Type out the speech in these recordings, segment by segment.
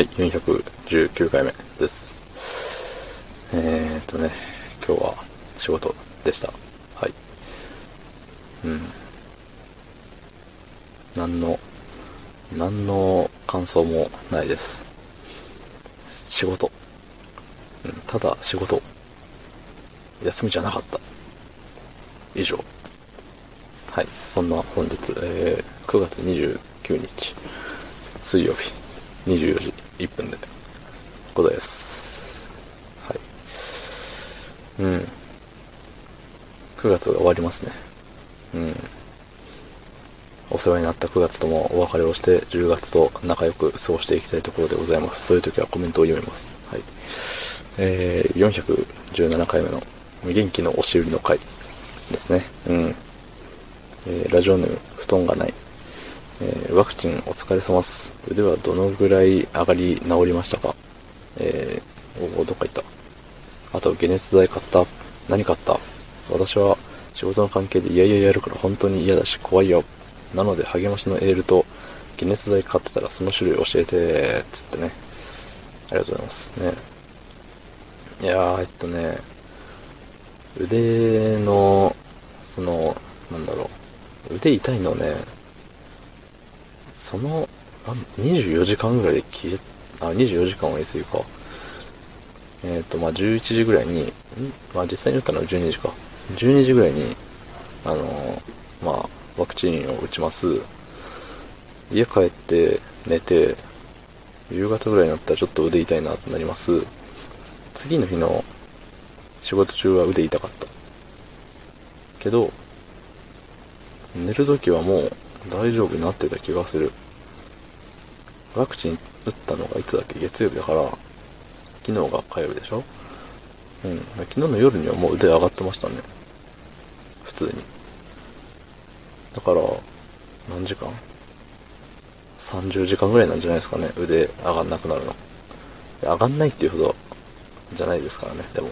はい、419回目です。えーっとね、今日は仕事でした。はい。うん。何の、何の感想もないです。仕事。うん、ただ仕事。休みじゃなかった。以上。はい。そんな本日、えー、9月29日、水曜日、24時1分でございます。はい。うん。9月が終わりますね。うん。お世話になった9月ともお別れをして、10月と仲良く過ごしていきたいところでございます。そういう時はコメントを読みます。はい。えー、417回目の元気の押し売りの回ですね。うん。えーラジオネーム、布団がない。えーワクチンお疲れ様です。腕はどのぐらい上がり治りましたか？えー、おどっか行った。あと、解熱剤買った何買った？私は仕事の関係でいやいややるから本当に嫌だし怖いよ。なので励ましのエールと解熱剤買ってたらその種類教えて、つってね。ありがとうございます。ね。いやー、えっとね、腕の、その、なんだろう、腕痛いのね、その、なん24時間ぐらいで消え、あ、24時間は言い過ぎか。えっ、と、まあ、11時ぐらいに、ん？まあ、実際に打ったのは12時か。12時ぐらいに、あのーまあ、ワクチンを打ちます。家帰って、寝て、夕方ぐらいになったらちょっと腕痛いなってなります。次の日の仕事中は腕痛かった。けど、寝るときはもう大丈夫になってた気がする。ワクチン打ったのがいつだっけ？月曜日だから、昨日が火曜日でしょ？うん。昨日の夜にはもう腕上がってましたね。普通に。だから、何時間 ?30 時間ぐらいなんじゃないですかね。腕上がんなくなるの。上がんないっていうほどじゃないですからね、でも。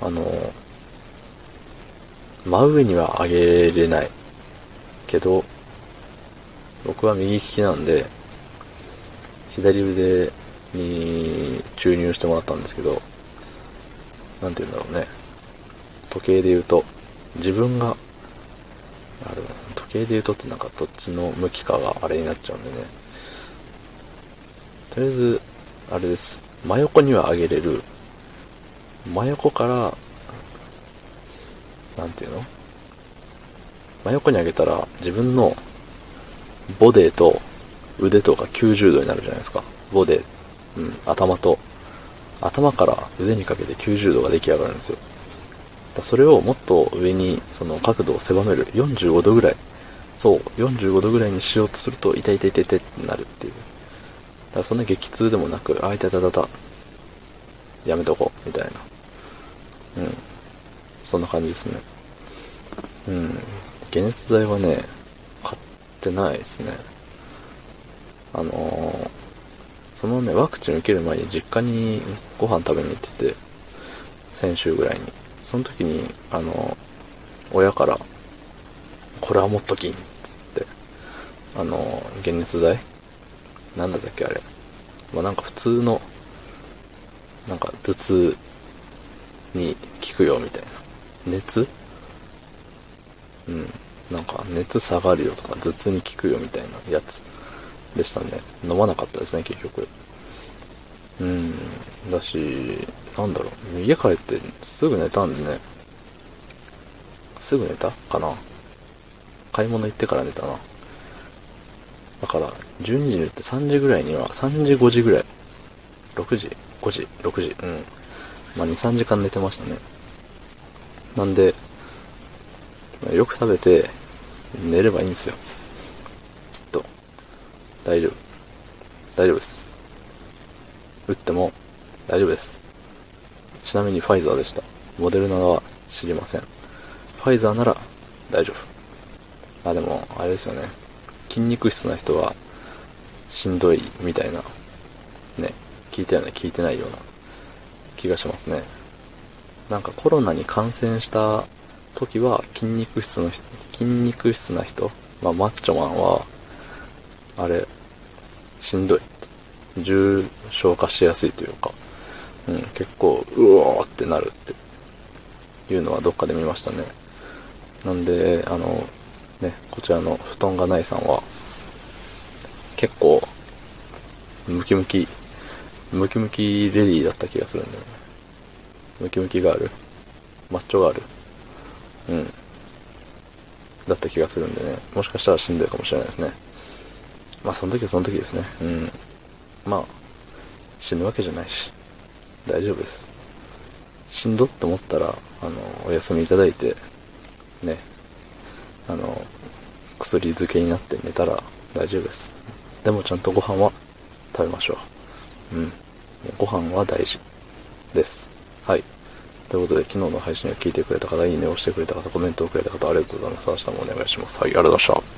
あの、真上には上げれない。けど、僕は右利きなんで、左腕に注入してもらったんですけど、なんて言うんだろうね。時計で言うと、自分が、あれ時計で言うとってなんかどっちの向きかがあれになっちゃうんでね。とりあえず、あれです。真横には上げれる。真横から、なんていうの？真横に上げたら自分のボデーと腕とか90度になるじゃないですか。ボデー、うん、頭と、頭から腕にかけて90度が出来上がるんですよ。だそれをもっと上にその角度を狭める45度ぐらい。そう、45度ぐらいにしようとすると痛い痛い痛い痛いってなるっていう。だからそんな激痛でもなく、あ、い痛い痛い痛いやめとこう、みたいな。うん。そんな感じですね。うん。解熱剤はね、買ってないですね。あのーそのね、ワクチン受ける前に実家にご飯食べに行ってて、先週ぐらいに。その時に、あのー親から、これは持っときんって、あのー解熱剤？なんだったっけあれ。まあ、なんか普通の、なんか頭痛に効くよみたいな。熱？うん。なんか熱下がるよとか頭痛に効くよみたいなやつでしたね。飲まなかったですね、結局。うん。だし、なんだろう。家帰ってすぐ寝たんでね。すぐ寝たかな買い物行ってから寝たな。だから、12時に打って3時ぐらいには、3時5時ぐらい。6時 ?5 時 ?6 時？うん。まあ、2、3時間寝てましたね。なんで、よく食べて、寝ればいいんですよ。きっと。大丈夫。大丈夫です。打っても、大丈夫です。ちなみにファイザーでした。モデルナは知りません。ファイザーなら大丈夫。あ、でも、あれですよね。筋肉質な人は、しんどいみたいな、ね、聞いたような聞いてないような気がしますね。なんかコロナに感染した時は筋肉質の人、筋肉質な人、まあマッチョマンは、あれ、しんどい重症化しやすいというか、うん、結構、うおーってなるっていうのはどっかで見ましたね。なんで、あの、ね、こちらの布団がないさんは、結構、ムキムキ、ムキムキレディーだった気がするんだよね。ムキムキがあるマッチョがあるうん。だった気がするんでね、もしかしたらしんどいかもしれないですね。まあ、その時はその時ですね。うん。まあ、死ぬわけじゃないし、大丈夫です。しんどって思ったら、あの、お休みいただいて、ね、あの、薬漬けになって寝たら大丈夫です。でもちゃんとご飯は食べましょう。うん。ご飯は大事です。はい。ということで、昨日の配信を聞いてくれた方、いいねをしてくれた方、コメントをくれた方、ありがとうございます。明日もお願いします。はい、ありがとうございました。